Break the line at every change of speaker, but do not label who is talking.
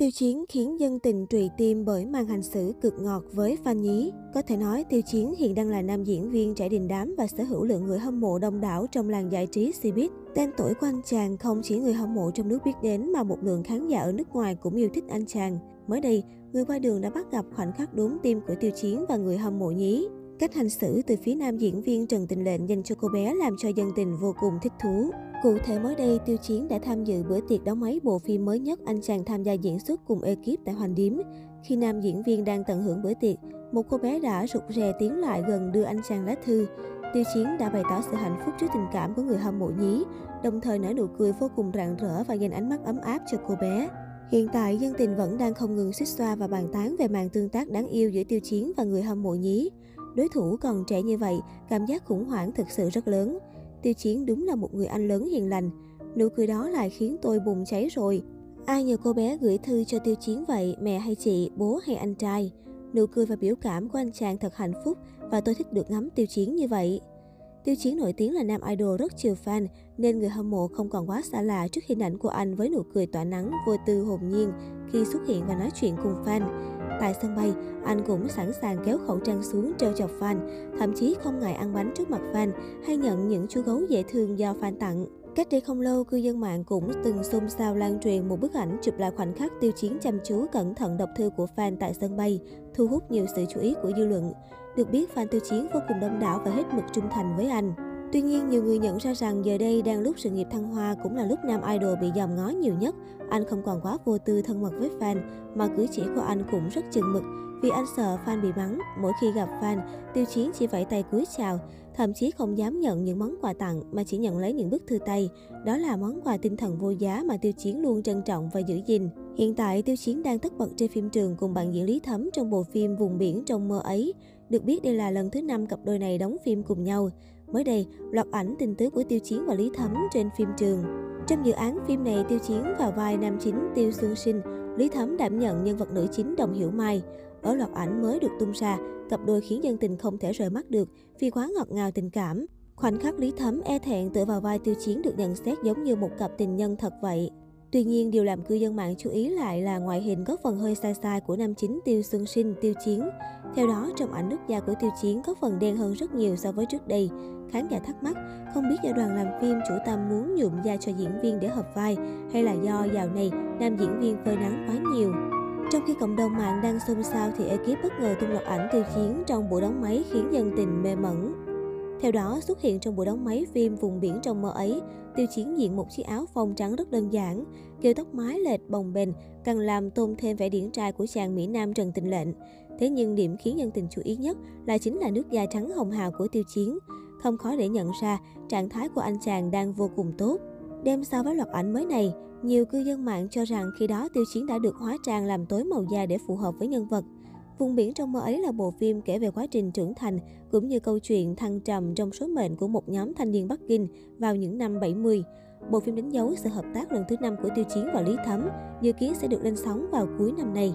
Tiêu Chiến khiến dân tình trùy tim bởi màn hành xử cực ngọt với fan nhí. Có thể nói, Tiêu Chiến hiện đang là nam diễn viên trẻ đình đám và sở hữu lượng người hâm mộ đông đảo trong làng giải trí Cbiz. Tên tuổi của anh chàng không chỉ người hâm mộ trong nước biết đến mà một lượng khán giả ở nước ngoài cũng yêu thích anh chàng. Mới đây, người qua đường đã bắt gặp khoảnh khắc đốn tim của Tiêu Chiến và người hâm mộ nhí. Cách hành xử từ phía nam diễn viên Trần Tình Lệnh dành cho cô bé làm cho dân tình vô cùng thích thú. Cụ thể mới đây, Tiêu Chiến đã tham dự bữa tiệc đóng máy bộ phim mới nhất anh chàng tham gia diễn xuất cùng ekip tại Hoành Điếm. Khi nam diễn viên đang tận hưởng bữa tiệc, một cô bé đã rụt rè tiến lại gần đưa anh chàng lá thư. Tiêu Chiến đã bày tỏ sự hạnh phúc trước tình cảm của người hâm mộ nhí, đồng thời nở nụ cười vô cùng rạng rỡ và dành ánh mắt ấm áp cho cô bé. Hiện tại, dân tình vẫn đang không ngừng xích xoa và bàn tán về màn tương tác đáng yêu giữa Tiêu Chiến và người hâm mộ nhí. Đối thủ còn trẻ như vậy, cảm giác khủng hoảng thực sự rất lớn. Tiêu Chiến đúng là một người anh lớn hiền lành. Nụ cười đó lại khiến tôi bùng cháy rồi. Ai nhờ cô bé gửi thư cho Tiêu Chiến vậy, mẹ hay chị, bố hay anh trai? Nụ cười và biểu cảm của anh chàng thật hạnh phúc và tôi thích được ngắm Tiêu Chiến như vậy. Tiêu Chiến nổi tiếng là nam idol rất chiều fan, nên người hâm mộ không còn quá xa lạ trước hình ảnh của anh với nụ cười tỏa nắng, vô tư hồn nhiên khi xuất hiện và nói chuyện cùng fan. Tại sân bay, anh cũng sẵn sàng kéo khẩu trang xuống trêu chọc fan, thậm chí không ngại ăn bánh trước mặt fan hay nhận những chú gấu dễ thương do fan tặng. Cách đây không lâu, cư dân mạng cũng từng xôn xao lan truyền một bức ảnh chụp lại khoảnh khắc tiêu chiến chăm chú cẩn thận đọc thư của fan tại sân bay, thu hút nhiều sự chú ý của dư luận. Được biết, fan tiêu chiến vô cùng đông đảo và hết mực trung thành với anh. Tuy nhiên, nhiều người nhận ra rằng giờ đây đang lúc sự nghiệp thăng hoa cũng là lúc nam idol bị dòm ngó nhiều nhất. Anh không còn quá vô tư thân mật với fan, mà cử chỉ của anh cũng rất chừng mực. Vì anh sợ fan bị mắng, mỗi khi gặp fan, Tiêu Chiến chỉ vẫy tay cúi chào, thậm chí không dám nhận những món quà tặng mà chỉ nhận lấy những bức thư tay. Đó là món quà tinh thần vô giá mà Tiêu Chiến luôn trân trọng và giữ gìn. Hiện tại, Tiêu Chiến đang tất bật trên phim trường cùng bạn diễn Lý Thấm trong bộ phim Vùng biển trong mơ ấy. Được biết đây là lần thứ năm cặp đôi này đóng phim cùng nhau. Mới đây, loạt ảnh tình tứ của Tiêu Chiến và Lý Thấm trên phim trường. Trong dự án phim này, Tiêu Chiến vào vai nam chính Tiêu Xuân Sinh, Lý Thấm đảm nhận nhân vật nữ chính Đồng Hiểu Mai. Ở loạt ảnh mới được tung ra, cặp đôi khiến dân tình không thể rời mắt được vì quá ngọt ngào tình cảm. Khoảnh khắc Lý Thấm e thẹn tựa vào vai Tiêu Chiến được nhận xét giống như một cặp tình nhân thật vậy. Tuy nhiên, điều làm cư dân mạng chú ý lại là ngoại hình có phần hơi sai sai của nam chính Tiêu Xuân Sinh, Tiêu Chiến. Theo đó, trong ảnh nước da của Tiêu Chiến có phần đen hơn rất nhiều so với trước đây. Khán giả thắc mắc, không biết do đoàn làm phim chủ tâm muốn nhuộm da cho diễn viên để hợp vai, hay là do dạo này nam diễn viên phơi nắng quá nhiều. Trong khi cộng đồng mạng đang xôn xao thì ekip bất ngờ tung loạt ảnh Tiêu Chiến trong buổi đóng máy khiến dân tình mê mẩn. Theo đó, xuất hiện trong buổi đóng máy phim Vùng biển trong mơ ấy, Tiêu Chiến diện một chiếc áo phông trắng rất đơn giản, kiểu tóc mái lệch bồng bềnh, càng làm tôn thêm vẻ điển trai của chàng Mỹ Nam Trần Tình Lệnh. Thế nhưng điểm khiến nhân tình chú ý nhất là chính là nước da trắng hồng hào của Tiêu Chiến. Không khó để nhận ra, trạng thái của anh chàng đang vô cùng tốt. Đem so với loạt ảnh mới này, nhiều cư dân mạng cho rằng khi đó Tiêu Chiến đã được hóa trang làm tối màu da để phù hợp với nhân vật. Vùng biển trong mơ ấy là bộ phim kể về quá trình trưởng thành cũng như câu chuyện thăng trầm trong số mệnh của một nhóm thanh niên Bắc Kinh vào những năm 70. Bộ phim đánh dấu sự hợp tác lần thứ năm của Tiêu Chiến và Lý Thấm, dự kiến sẽ được lên sóng vào cuối năm nay.